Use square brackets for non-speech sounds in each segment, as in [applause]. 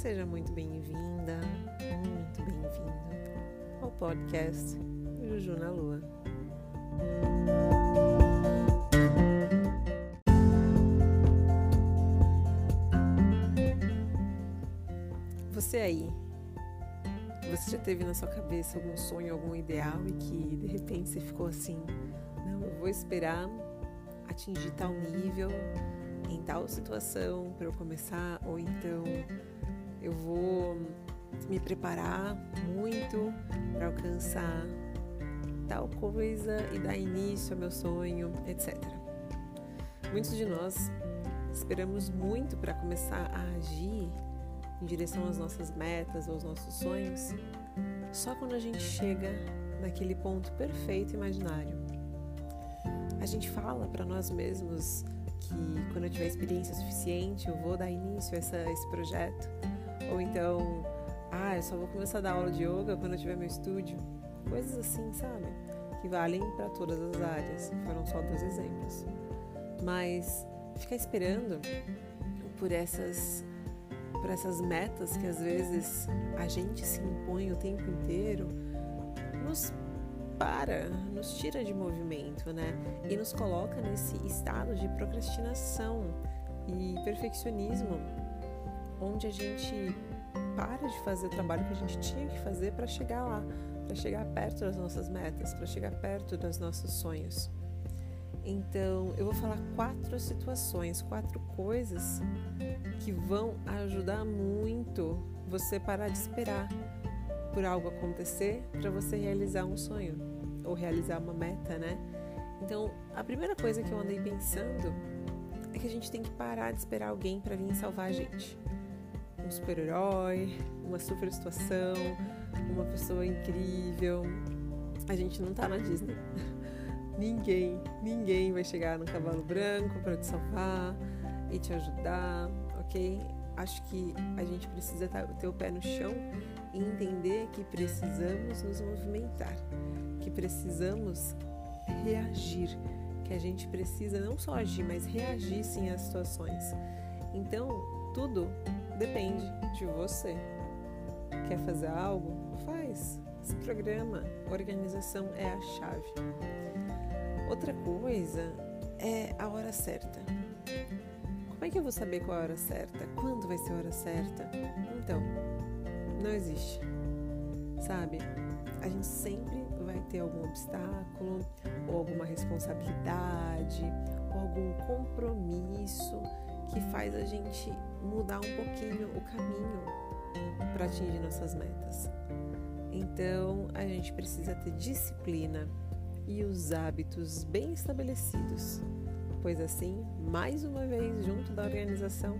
Seja muito bem-vinda, muito bem-vindo ao podcast Juju na Lua. Você aí, você já teve na sua cabeça algum sonho, algum ideal e que de repente você ficou assim: não, eu vou esperar atingir tal nível em tal situação para eu começar, ou então eu vou me preparar muito para alcançar tal coisa e dar início ao meu sonho, etc. Muitos de nós esperamos muito para começar a agir em direção às nossas metas aos nossos sonhos, só quando a gente chega naquele ponto perfeito imaginário. A gente fala para nós mesmos que quando eu tiver experiência suficiente eu vou dar início a essa, esse projeto, ou então, ah, eu só vou começar a dar aula de yoga quando eu tiver meu estúdio. Coisas assim, sabe? Que valem para todas as áreas. Foram só dois exemplos. Mas ficar esperando por essas por essas metas que às vezes a gente se impõe o tempo inteiro, nos para, nos tira de movimento, né? E nos coloca nesse estado de procrastinação e perfeccionismo onde a gente para de fazer o trabalho que a gente tinha que fazer para chegar lá, para chegar perto das nossas metas, para chegar perto dos nossos sonhos. Então, eu vou falar quatro situações, quatro coisas que vão ajudar muito você parar de esperar por algo acontecer para você realizar um sonho ou realizar uma meta, né? Então, a primeira coisa que eu andei pensando é que a gente tem que parar de esperar alguém para vir salvar a gente um super-herói, uma super situação, uma pessoa incrível. A gente não tá na Disney. [laughs] ninguém, ninguém vai chegar no cavalo branco para te salvar e te ajudar, ok? Acho que a gente precisa ter o pé no chão e entender que precisamos nos movimentar, que precisamos reagir, que a gente precisa não só agir, mas reagir sim às situações. Então, tudo Depende de você. Quer fazer algo? Faz. Se programa. Organização é a chave. Outra coisa é a hora certa. Como é que eu vou saber qual é a hora certa? Quando vai ser a hora certa? Então, não existe. Sabe? A gente sempre vai ter algum obstáculo, ou alguma responsabilidade, ou algum compromisso que faz a gente mudar um pouquinho o caminho para atingir nossas metas. Então, a gente precisa ter disciplina e os hábitos bem estabelecidos, pois assim, mais uma vez, junto da organização,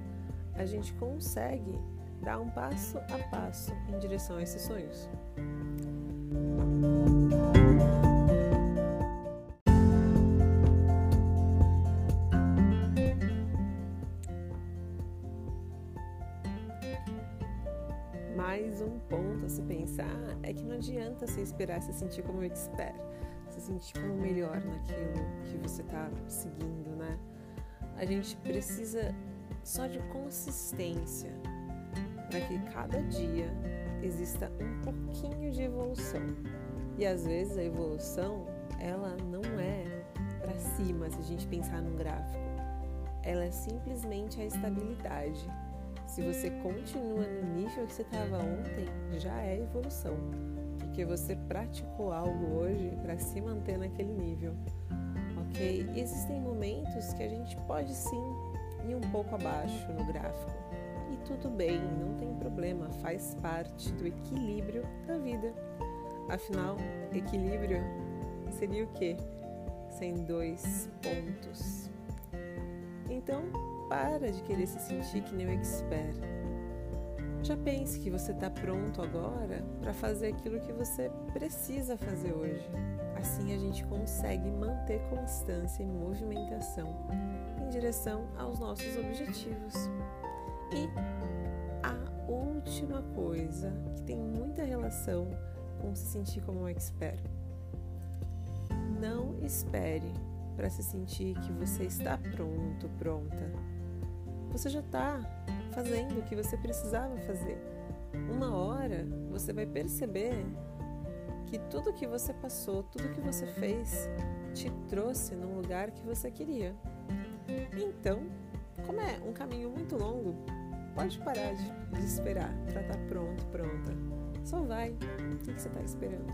a gente consegue dar um passo a passo em direção a esses sonhos. Mais um ponto a se pensar é que não adianta se esperar se sentir como expert, se sentir como melhor naquilo que você está seguindo, né? A gente precisa só de consistência para que cada dia exista um pouquinho de evolução. E às vezes a evolução, ela não é para cima se a gente pensar num gráfico. Ela é simplesmente a estabilidade se você continua no nível que você estava ontem, já é evolução, porque você praticou algo hoje para se manter naquele nível, ok? Existem momentos que a gente pode sim ir um pouco abaixo no gráfico e tudo bem, não tem problema, faz parte do equilíbrio da vida. Afinal, equilíbrio seria o quê? Sem dois pontos. Então, para de querer se sentir que nem o expert. Já pense que você está pronto agora para fazer aquilo que você precisa fazer hoje. Assim a gente consegue manter constância e movimentação em direção aos nossos objetivos. E a última coisa que tem muita relação com se sentir como um expert. Não espere para se sentir que você está pronto, pronta você já está fazendo o que você precisava fazer. Uma hora você vai perceber que tudo que você passou, tudo que você fez, te trouxe no lugar que você queria. Então, como é um caminho muito longo, pode parar de, de esperar para estar tá pronto, pronta. Só vai. O que você está esperando?